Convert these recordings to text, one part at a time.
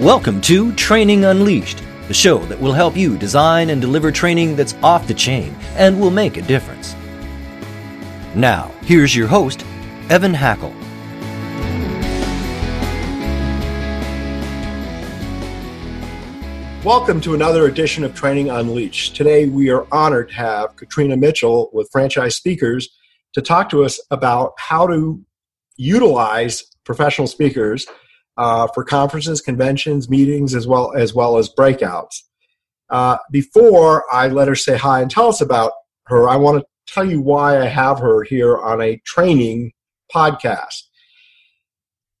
Welcome to Training Unleashed, the show that will help you design and deliver training that's off the chain and will make a difference. Now, here's your host, Evan Hackel. Welcome to another edition of Training Unleashed. Today we are honored to have Katrina Mitchell with Franchise Speakers to talk to us about how to utilize professional speakers uh, for conferences, conventions, meetings, as well as well as breakouts. Uh, before I let her say hi and tell us about her, I want to tell you why I have her here on a training podcast.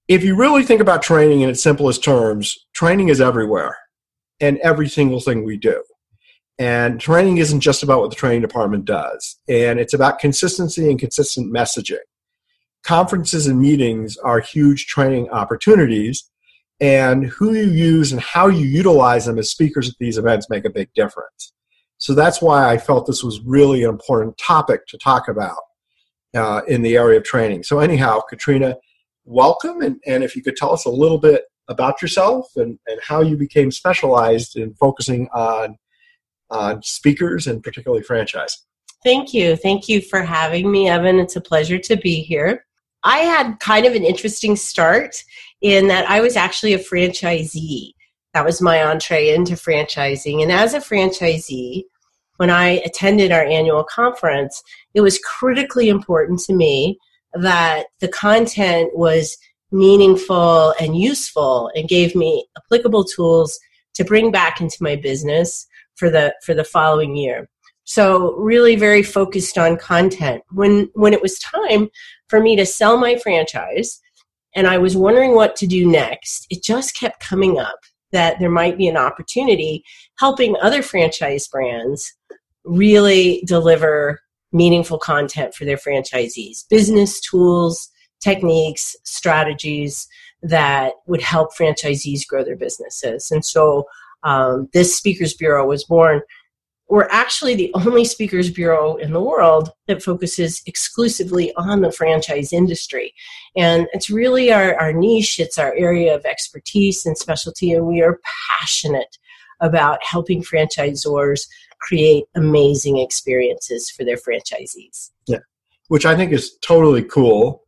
If you really think about training in its simplest terms, training is everywhere and every single thing we do. And training isn't just about what the training department does, and it's about consistency and consistent messaging. Conferences and meetings are huge training opportunities, and who you use and how you utilize them as speakers at these events make a big difference. So that's why I felt this was really an important topic to talk about uh, in the area of training. So, anyhow, Katrina, welcome, and, and if you could tell us a little bit about yourself and, and how you became specialized in focusing on on speakers and particularly franchise. Thank you. Thank you for having me, Evan. It's a pleasure to be here. I had kind of an interesting start in that I was actually a franchisee. That was my entree into franchising. And as a franchisee, when I attended our annual conference, it was critically important to me that the content was meaningful and useful and gave me applicable tools to bring back into my business for the for the following year so really very focused on content when when it was time for me to sell my franchise and i was wondering what to do next it just kept coming up that there might be an opportunity helping other franchise brands really deliver meaningful content for their franchisees business tools techniques, strategies that would help franchisees grow their businesses. And so um, this Speakers Bureau was born. We're actually the only Speakers Bureau in the world that focuses exclusively on the franchise industry. And it's really our, our niche, it's our area of expertise and specialty, and we are passionate about helping franchisors create amazing experiences for their franchisees. Yeah, which I think is totally cool.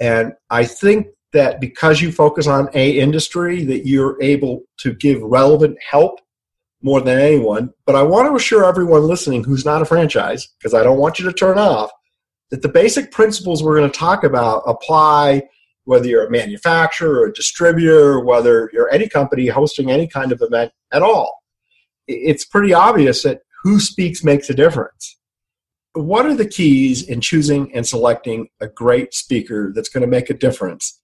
And I think that because you focus on a industry that you're able to give relevant help more than anyone. But I want to assure everyone listening who's not a franchise, because I don't want you to turn off, that the basic principles we're going to talk about apply whether you're a manufacturer or a distributor, whether you're any company hosting any kind of event at all. It's pretty obvious that who speaks makes a difference what are the keys in choosing and selecting a great speaker that's going to make a difference?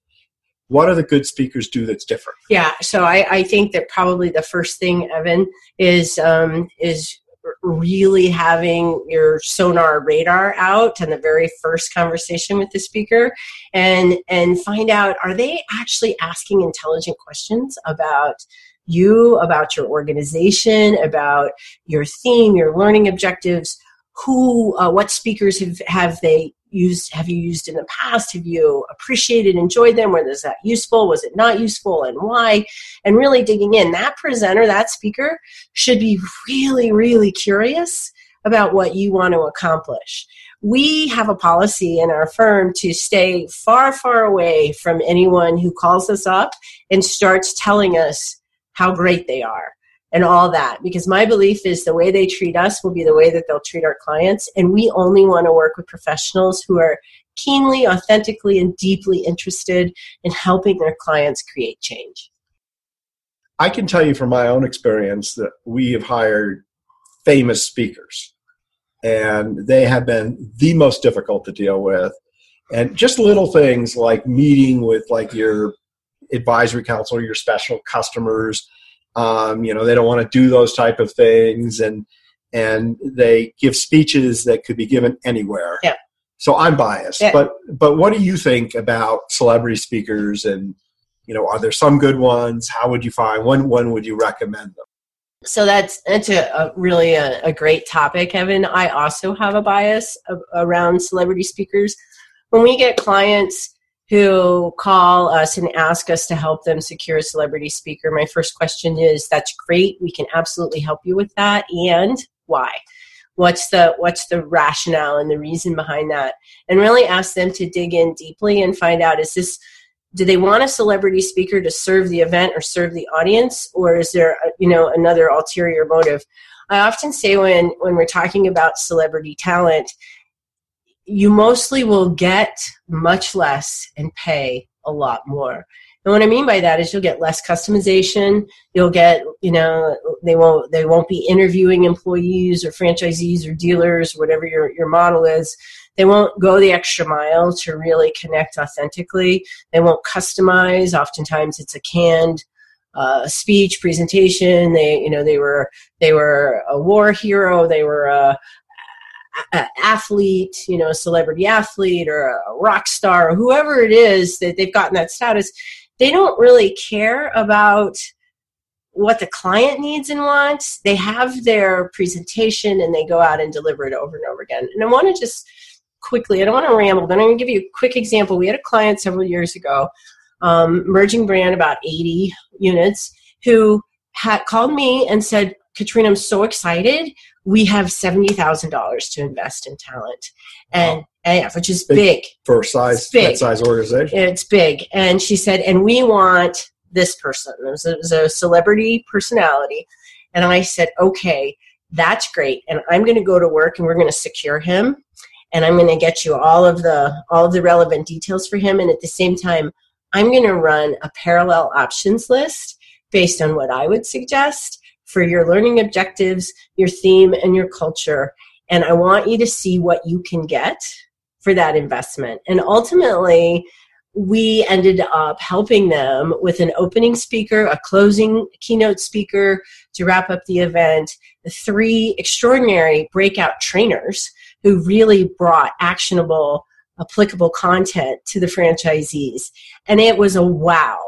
What do the good speakers do that's different? Yeah, so I, I think that probably the first thing, Evan, is um, is really having your sonar radar out and the very first conversation with the speaker and and find out are they actually asking intelligent questions about you about your organization about your theme your learning objectives who uh, what speakers have have they used have you used in the past? Have you appreciated enjoyed them? Was that useful? Was it not useful? And why? And really digging in that presenter that speaker should be really really curious about what you want to accomplish. We have a policy in our firm to stay far far away from anyone who calls us up and starts telling us how great they are and all that because my belief is the way they treat us will be the way that they'll treat our clients and we only want to work with professionals who are keenly authentically and deeply interested in helping their clients create change. I can tell you from my own experience that we have hired famous speakers and they have been the most difficult to deal with. And just little things like meeting with like your advisory council or your special customers um, you know, they don't want to do those type of things, and and they give speeches that could be given anywhere. Yeah. So I'm biased, yeah. but but what do you think about celebrity speakers? And you know, are there some good ones? How would you find one? When would you recommend them? So that's that's a, a really a, a, great topic, Evan. I also have a bias of, around celebrity speakers. When we get clients who call us and ask us to help them secure a celebrity speaker, my first question is that's great. We can absolutely help you with that. And why? What's the what's the rationale and the reason behind that? And really ask them to dig in deeply and find out is this do they want a celebrity speaker to serve the event or serve the audience or is there uh, you know another ulterior motive? I often say when when we're talking about celebrity talent you mostly will get much less and pay a lot more. And what I mean by that is you'll get less customization. You'll get, you know, they won't they won't be interviewing employees or franchisees or dealers, whatever your, your model is. They won't go the extra mile to really connect authentically. They won't customize. Oftentimes it's a canned uh, speech presentation. They, you know, they were they were a war hero. They were a, athlete, you know, a celebrity athlete or a rock star or whoever it is that they've gotten that status, they don't really care about what the client needs and wants. They have their presentation and they go out and deliver it over and over again. And I want to just quickly, I don't want to ramble, but I'm going to give you a quick example. We had a client several years ago, um, merging brand, about 80 units, who had called me and said, Katrina, I'm so excited we have seventy thousand dollars to invest in talent, and, wow. and which is big, big, for size big. size organization. It's big, and she said, and we want this person. It was, a, it was a celebrity personality, and I said, okay, that's great, and I'm going to go to work, and we're going to secure him, and I'm going to get you all of the all of the relevant details for him, and at the same time, I'm going to run a parallel options list based on what I would suggest for your learning objectives, your theme, and your culture. And I want you to see what you can get for that investment. And ultimately, we ended up helping them with an opening speaker, a closing keynote speaker to wrap up the event, the three extraordinary breakout trainers who really brought actionable applicable content to the franchisees. And it was a wow,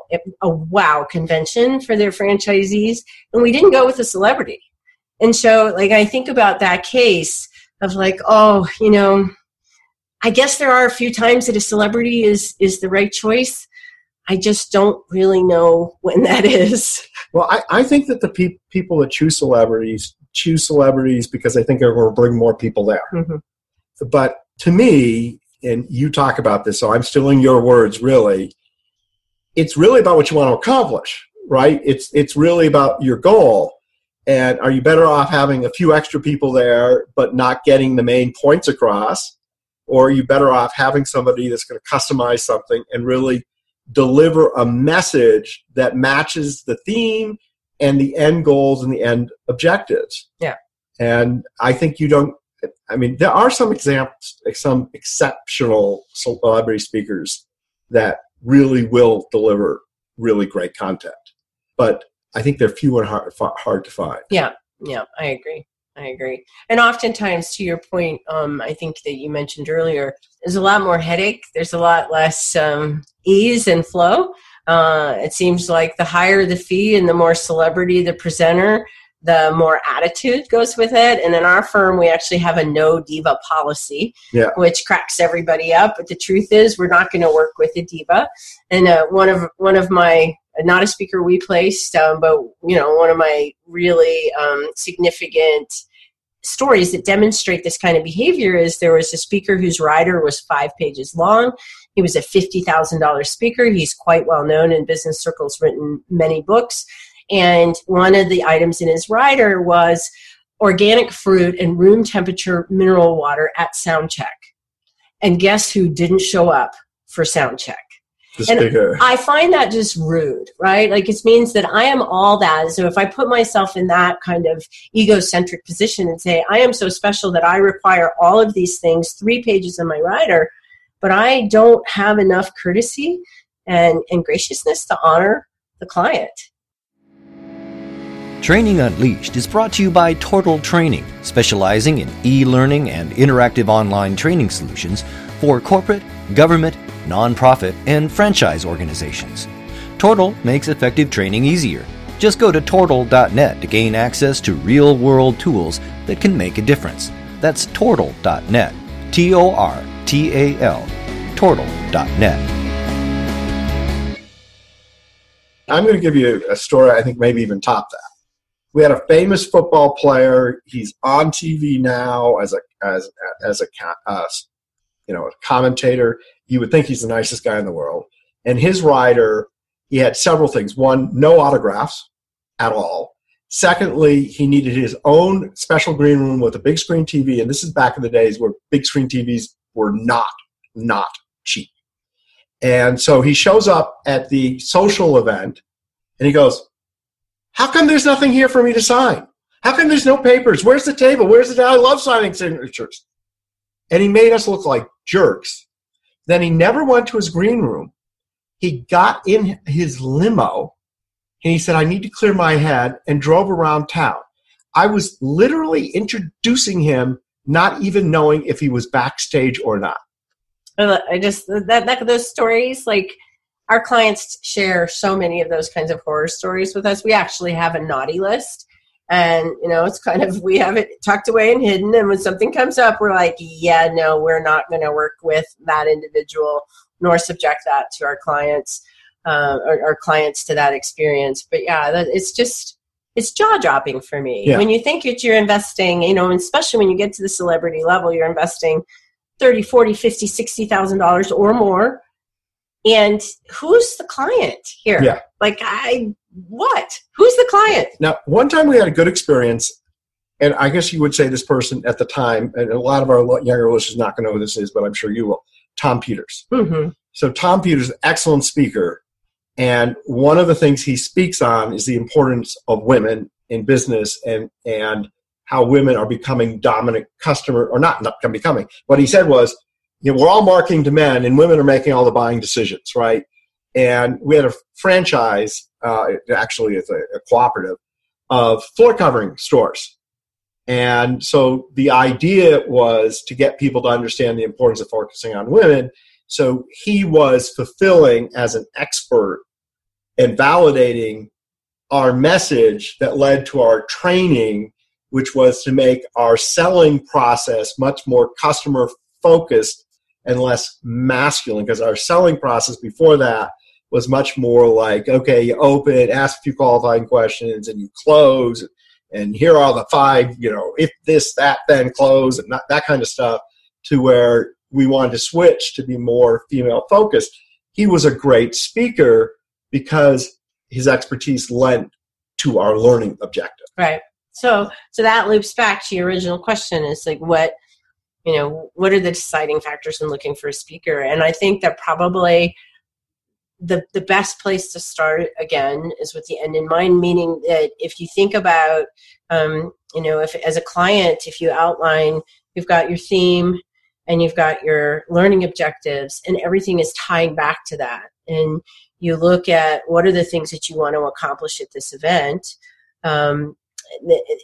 a wow convention for their franchisees. And we didn't go with a celebrity. And so, like, I think about that case of like, oh, you know, I guess there are a few times that a celebrity is is the right choice. I just don't really know when that is. Well, I, I think that the pe- people that choose celebrities choose celebrities because they think they're going to bring more people there. Mm-hmm. But to me, and you talk about this, so I'm stealing your words really. It's really about what you want to accomplish, right? It's it's really about your goal. And are you better off having a few extra people there but not getting the main points across? Or are you better off having somebody that's going to customize something and really deliver a message that matches the theme and the end goals and the end objectives? Yeah. And I think you don't I mean, there are some examples, some exceptional celebrity speakers that really will deliver really great content, but I think they're few and hard, hard to find. Yeah, yeah, I agree. I agree. And oftentimes, to your point, um, I think that you mentioned earlier, there's a lot more headache. There's a lot less um, ease and flow. Uh, it seems like the higher the fee and the more celebrity the presenter, the more attitude goes with it. And in our firm, we actually have a no diva policy, yeah. which cracks everybody up. But the truth is, we're not going to work with a diva. And uh, one of one of my not a speaker we placed, um, but you know, one of my really um, significant stories that demonstrate this kind of behavior is there was a speaker whose rider was five pages long. He was a $50,000 speaker. He's quite well known in business circles, written many books. And one of the items in his rider was organic fruit and room temperature mineral water at sound check. And guess who didn't show up for sound check? and I find that just rude, right? Like it means that I am all that. So if I put myself in that kind of egocentric position and say, I am so special that I require all of these things, three pages in my rider, but I don't have enough courtesy and, and graciousness to honor the client. Training Unleashed is brought to you by Tortal Training, specializing in e learning and interactive online training solutions for corporate, government, nonprofit, and franchise organizations. Tortal makes effective training easier. Just go to tortal.net to gain access to real world tools that can make a difference. That's tortal.net. T O R T A L. Tortal.net. I'm going to give you a story. I think maybe even top that. We had a famous football player. He's on TV now as a as as a uh, you know a commentator. You would think he's the nicest guy in the world. And his rider, he had several things. One, no autographs at all. Secondly, he needed his own special green room with a big screen TV, and this is back in the days where big screen TVs were not not cheap. And so he shows up at the social event, and he goes, "How come there's nothing here for me to sign? How come there's no papers? Where's the table? Where's the? I love signing signatures." And he made us look like jerks. Then he never went to his green room. He got in his limo and he said, I need to clear my head, and drove around town. I was literally introducing him, not even knowing if he was backstage or not. I just, that, that those stories, like, our clients share so many of those kinds of horror stories with us. We actually have a naughty list. And, you know, it's kind of, we have it tucked away and hidden. And when something comes up, we're like, yeah, no, we're not going to work with that individual nor subject that to our clients uh, our, our, clients to that experience. But yeah, that, it's just it's jaw dropping for me yeah. when you think that you're investing. You know, especially when you get to the celebrity level, you're investing 30 40 50 60 thousand dollars or more and who's the client here yeah. like i what who's the client now one time we had a good experience and i guess you would say this person at the time and a lot of our younger listeners not going to know who this is but i'm sure you will tom peters mm-hmm. so tom peters excellent speaker and one of the things he speaks on is the importance of women in business and, and how women are becoming dominant customer or not, not becoming. What he said was, you know, we're all marketing to men and women are making all the buying decisions, right? And we had a franchise, uh, actually it's a, a cooperative, of floor covering stores. And so the idea was to get people to understand the importance of focusing on women. So he was fulfilling as an expert and validating our message that led to our training, which was to make our selling process much more customer focused and less masculine. Because our selling process before that was much more like, okay, you open, ask a few qualifying questions, and you close. And here are the five, you know, if this, that, then close, and that, that kind of stuff, to where we wanted to switch to be more female focused. He was a great speaker, because his expertise lent to our learning objective. Right. So so that loops back to your original question is like what you know what are the deciding factors in looking for a speaker? And i think that probably the the best place to start again is with the end in mind meaning that if you think about um, you know if as a client if you outline you've got your theme and you've got your learning objectives and everything is tying back to that. And you look at what are the things that you want to accomplish at this event um,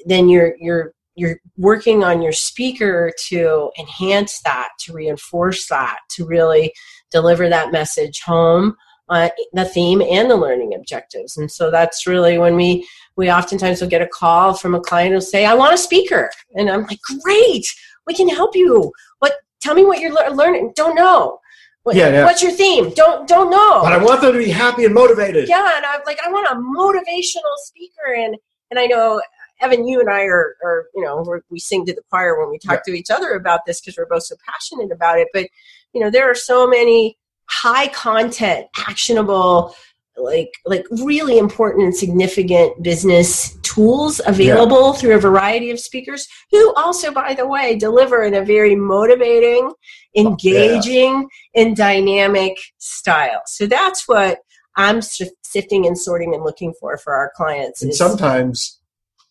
then you're you're you're working on your speaker to enhance that to reinforce that to really deliver that message home uh, the theme and the learning objectives and so that's really when we we oftentimes will get a call from a client who'll say i want a speaker and i'm like great we can help you what tell me what you're le- learning don't know what, yeah, yeah. What's your theme? Don't don't know. But I want them to be happy and motivated. Yeah, and I'm like, I want a motivational speaker, and and I know Evan, you and I are, are you know, we sing to the choir when we talk yeah. to each other about this because we're both so passionate about it. But you know, there are so many high content, actionable like like really important and significant business tools available yeah. through a variety of speakers who also by the way deliver in a very motivating oh, engaging yeah. and dynamic style so that's what i'm sifting and sorting and looking for for our clients and sometimes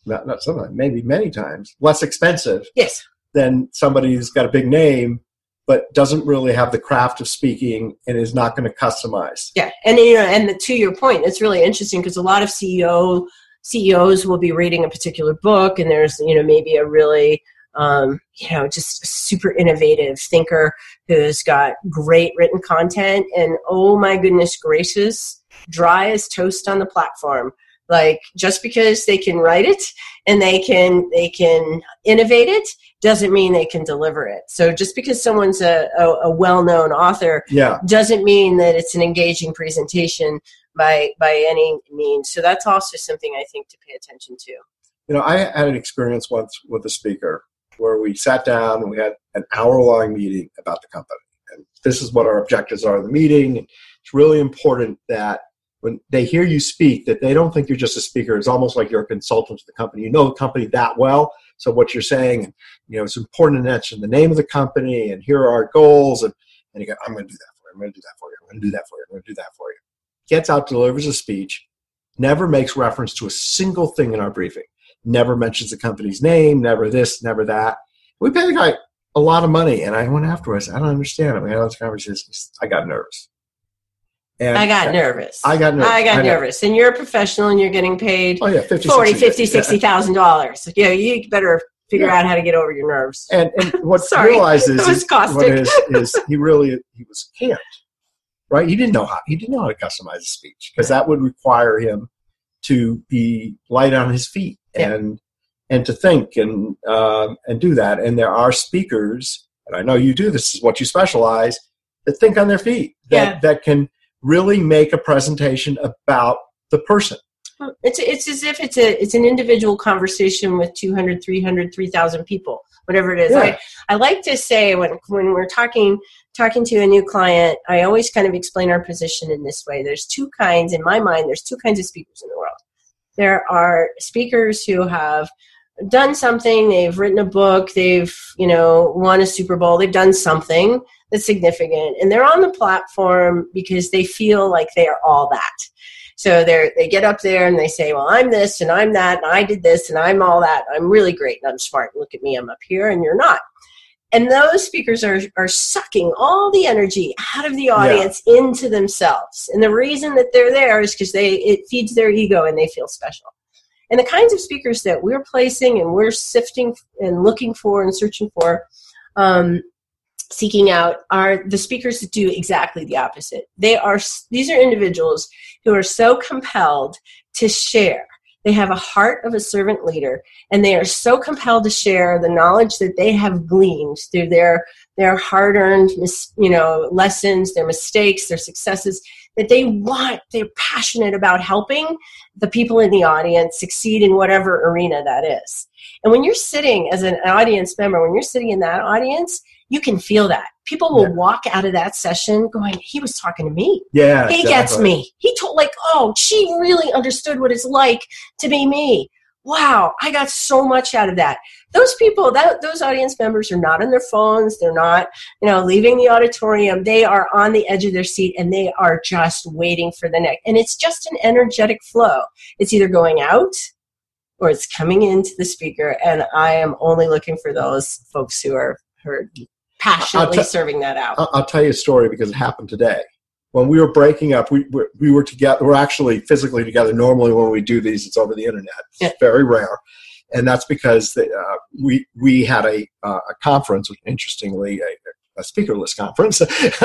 not, not sometimes maybe many times less expensive yes than somebody who's got a big name but doesn't really have the craft of speaking and is not going to customize. Yeah, and you know, and the, to your point, it's really interesting because a lot of CEO CEOs will be reading a particular book, and there's you know maybe a really um, you know just super innovative thinker who's got great written content, and oh my goodness gracious, dry as toast on the platform like just because they can write it and they can they can innovate it doesn't mean they can deliver it so just because someone's a, a, a well-known author yeah. doesn't mean that it's an engaging presentation by by any means. So that's also something I think to pay attention to. You know, I had an experience once with a speaker where we sat down and we had an hour long meeting about the company. And this is what our objectives are of the meeting. It's really important that when they hear you speak, that they don't think you're just a speaker. It's almost like you're a consultant to the company. You know the company that well. So what you're saying, you know, it's important to mention the name of the company and here are our goals. And, and you go, I'm going to do that for you. I'm going to do that for you. I'm going to do that for you. I'm going to do that for you. Gets out, delivers a speech, never makes reference to a single thing in our briefing never mentions the company's name, never this, never that. We pay the guy a lot of money, and I went afterwards. I don't understand. I mean, I had this conversation. I got nervous. And I got nervous. I got nervous. I got I nervous. And you're a professional and you're getting paid oh, yeah, 50, 40, 50, 60,000 dollars. Yeah, you better figure yeah. out how to get over your nerves. And, and what Sorry, realizes is, what is, is he really he was can't right. He didn't know how he didn't know how to customize a speech because that would require him to be light on his feet and and to think and um, and do that. And there are speakers, and I know you do. This is what you specialize that think on their feet that that can really make a presentation about the person. It's it's as if it's a it's an individual conversation with 200, 300, 3,000 people, whatever it is. Yeah. I, I like to say when when we're talking talking to a new client, I always kind of explain our position in this way. There's two kinds in my mind. There's two kinds of speakers in the world. There are speakers who have done something, they've written a book, they've, you know, won a Super Bowl, they've done something that's significant and they're on the platform because they feel like they are all that. So they they get up there and they say, "Well, I'm this and I'm that and I did this and I'm all that. I'm really great and I'm smart. Look at me, I'm up here and you're not." And those speakers are, are sucking all the energy out of the audience yeah. into themselves. And the reason that they're there is because they it feeds their ego and they feel special. And the kinds of speakers that we're placing and we're sifting and looking for and searching for, um, seeking out, are the speakers that do exactly the opposite. They are these are individuals who are so compelled to share they have a heart of a servant leader, and they are so compelled to share the knowledge that they have gleaned through their their hard-earned, you know, lessons, their mistakes, their successes. That they want, they're passionate about helping the people in the audience succeed in whatever arena that is. And when you're sitting as an audience member, when you're sitting in that audience, you can feel that. People will yeah. walk out of that session going, he was talking to me. Yeah. He exactly. gets me. He told, like, oh, she really understood what it's like to be me. Wow, I got so much out of that. Those people, that those audience members are not on their phones. They're not, you know, leaving the auditorium. They are on the edge of their seat and they are just waiting for the next. And it's just an energetic flow. It's either going out or it's coming into the speaker. And I am only looking for those folks who are, who are passionately t- serving that out. I'll tell you a story because it happened today. When we were breaking up, we, we, we were together. We're actually physically together. Normally, when we do these, it's over the internet. It's yeah. very rare, and that's because uh, we we had a uh, a conference, which interestingly, a, a speakerless conference.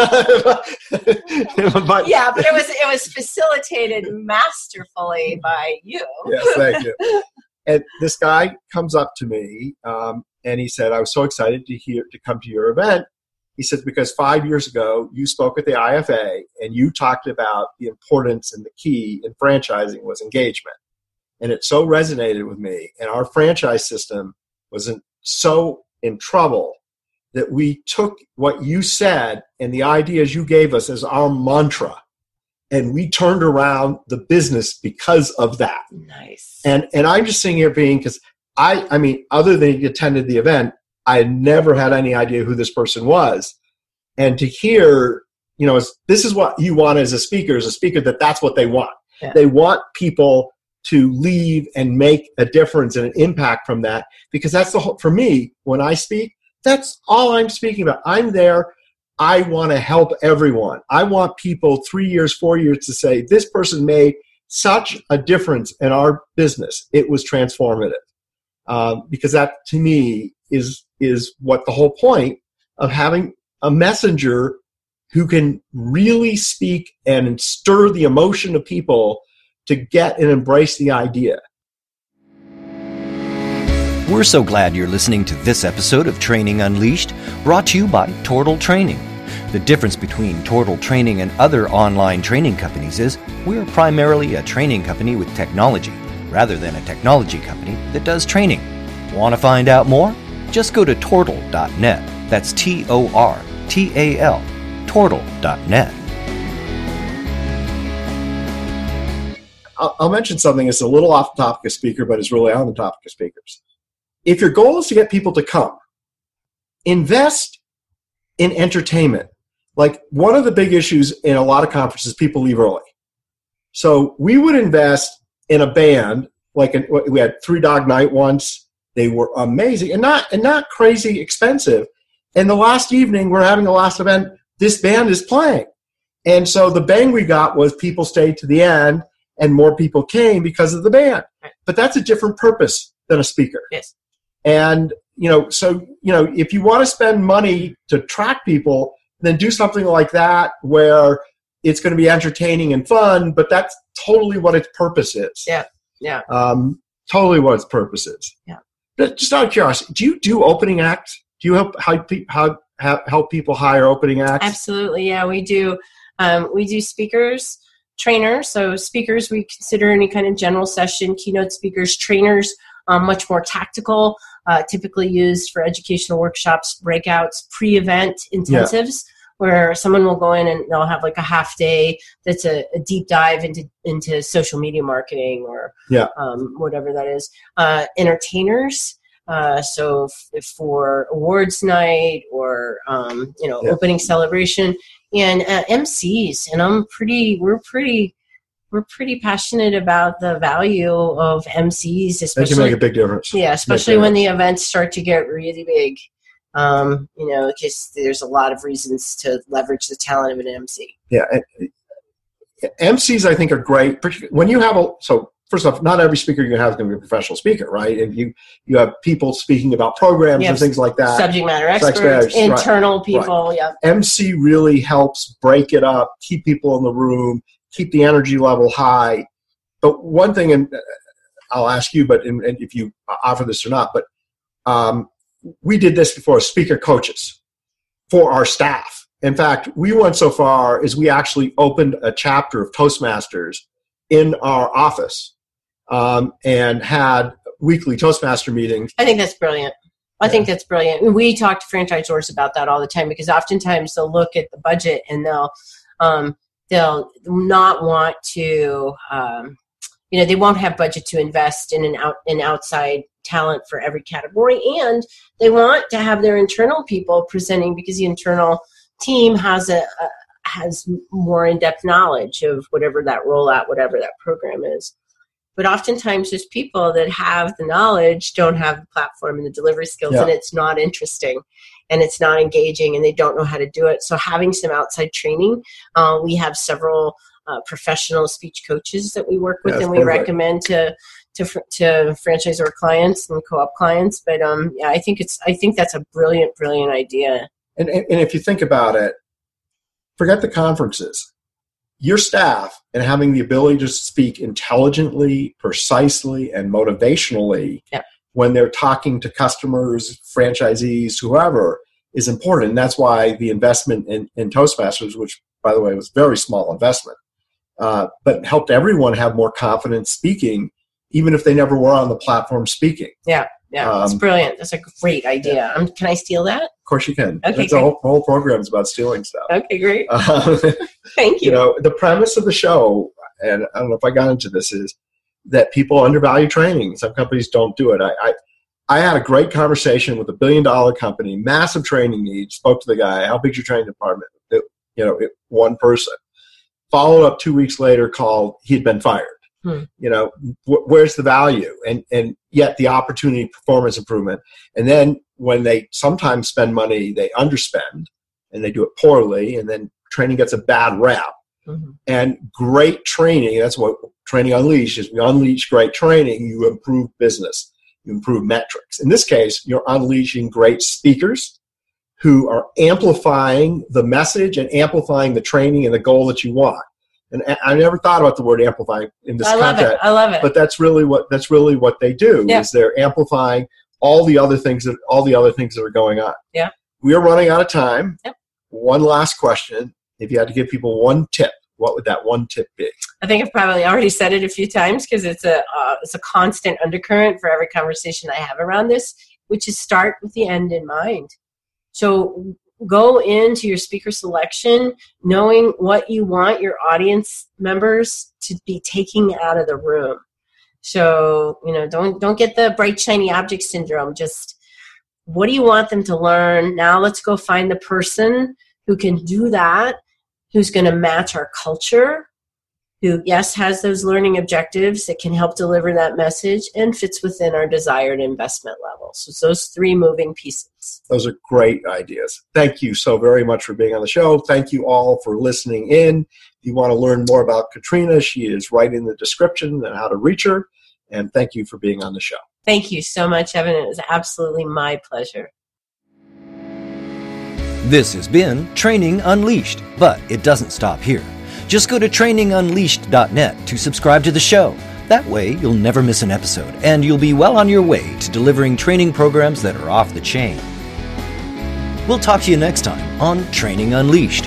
but, yeah, but it was it was facilitated masterfully by you. yes, thank you. And this guy comes up to me um, and he said, I was so excited to hear to come to your event. He said, because five years ago you spoke at the IFA and you talked about the importance and the key in franchising was engagement. And it so resonated with me. And our franchise system was in, so in trouble that we took what you said and the ideas you gave us as our mantra and we turned around the business because of that. Nice. And and I'm just sitting here being because I, I mean, other than he attended the event, I had never had any idea who this person was. And to hear, you know, this is what you want as a speaker, as a speaker, that that's what they want. Yeah. They want people to leave and make a difference and an impact from that because that's the whole, for me, when I speak, that's all I'm speaking about. I'm there. I want to help everyone. I want people three years, four years to say, this person made such a difference in our business. It was transformative um, because that to me is is what the whole point of having a messenger who can really speak and stir the emotion of people to get and embrace the idea. We're so glad you're listening to this episode of Training Unleashed, brought to you by Tortal Training. The difference between Tortal Training and other online training companies is we're primarily a training company with technology, rather than a technology company that does training. Want to find out more? Just go to tortal.net. That's T O R T A L, tortal.net. I'll, mention something that's a little off the topic of speaker, but is really on the topic of speakers. If your goal is to get people to come, invest in entertainment. Like one of the big issues in a lot of conferences, people leave early. So we would invest in a band. Like we had Three Dog Night once. They were amazing and not and not crazy expensive. And the last evening, we're having the last event. This band is playing, and so the bang we got was people stayed to the end and more people came because of the band. But that's a different purpose than a speaker. Yes. And you know, so you know, if you want to spend money to track people, then do something like that where it's going to be entertaining and fun. But that's totally what its purpose is. Yeah. Yeah. Um, totally what its purpose is. Yeah. Just out of curiosity, do you do opening acts? Do you help how, how, help people hire opening acts? Absolutely. Yeah, we do. Um, we do speakers trainers. So speakers, we consider any kind of general session, keynote speakers, trainers, um, much more tactical, uh, typically used for educational workshops, breakouts, pre-event intensives. Yeah. Where someone will go in and they'll have like a half day that's a, a deep dive into into social media marketing or yeah. um, whatever that is. Uh, entertainers, uh, so f- for awards night or um, you know yeah. opening celebration, and uh, MCs, and I'm pretty, we're pretty, we're pretty passionate about the value of MCs, especially. Can make a big difference. Yeah, especially when the events start to get really big. Um, you know, because there's a lot of reasons to leverage the talent of an MC. Yeah, MCs I think are great. When you have a so first off, not every speaker you have is going to be a professional speaker, right? If you you have people speaking about programs and things like that, subject matter experts, experts internal right. people, right. yeah. MC really helps break it up, keep people in the room, keep the energy level high. But one thing, and uh, I'll ask you, but in, if you offer this or not, but um, we did this before speaker coaches for our staff. In fact, we went so far as we actually opened a chapter of Toastmasters in our office um, and had weekly Toastmaster meetings. I think that's brilliant. I yeah. think that's brilliant. We talk to franchisors about that all the time because oftentimes they'll look at the budget and they'll um, they'll not want to um, you know they won't have budget to invest in an out an outside talent for every category and they want to have their internal people presenting because the internal team has a, a has more in-depth knowledge of whatever that rollout whatever that program is but oftentimes there's people that have the knowledge don't have the platform and the delivery skills yeah. and it's not interesting and it's not engaging and they don't know how to do it so having some outside training uh, we have several uh, professional speech coaches that we work with and we perfect. recommend to to to franchisor clients and co-op clients but um yeah i think it's i think that's a brilliant brilliant idea and, and, if you think about it forget the conferences your staff and having the ability to speak intelligently, precisely, and motivationally yep. when they're talking to customers, franchisees, whoever, is important. And that's why the investment in, in Toastmasters, which by the way was very small investment, uh, but helped everyone have more confidence speaking, even if they never were on the platform speaking. Yeah. Yeah, um, that's brilliant. That's a great idea. Yeah. Um, can I steal that? Of course you can. Okay, the whole, whole program is about stealing stuff. Okay, great. Um, Thank you. You know, the premise of the show, and I don't know if I got into this, is that people undervalue training. Some companies don't do it. I, I, I had a great conversation with a billion dollar company, massive training needs. Spoke to the guy. How big's your training department? It, you know, it, one person. Followed up two weeks later, called. He'd been fired. Hmm. You know, wh- where's the value? And and yet the opportunity performance improvement. And then when they sometimes spend money, they underspend and they do it poorly, and then training gets a bad rap. Mm-hmm. And great training, that's what training unleashes. We unleash great training, you improve business, you improve metrics. In this case, you're unleashing great speakers who are amplifying the message and amplifying the training and the goal that you want and I never thought about the word amplify in this I love context. It. I love it. But that's really what that's really what they do yeah. is they're amplifying all the other things that all the other things that are going on. Yeah. We are running out of time. Yep. one last question. If you had to give people one tip, what would that one tip be? I think I've probably already said it a few times because it's a uh, it's a constant undercurrent for every conversation I have around this, which is start with the end in mind. So go into your speaker selection knowing what you want your audience members to be taking out of the room. So, you know, don't don't get the bright shiny object syndrome. Just what do you want them to learn? Now let's go find the person who can do that, who's going to match our culture, who, yes, has those learning objectives that can help deliver that message and fits within our desired investment level. So, it's those three moving pieces. Those are great ideas. Thank you so very much for being on the show. Thank you all for listening in. If you want to learn more about Katrina, she is right in the description and how to reach her. And thank you for being on the show. Thank you so much, Evan. It was absolutely my pleasure. This has been Training Unleashed, but it doesn't stop here. Just go to trainingunleashed.net to subscribe to the show. That way, you'll never miss an episode, and you'll be well on your way to delivering training programs that are off the chain. We'll talk to you next time on Training Unleashed.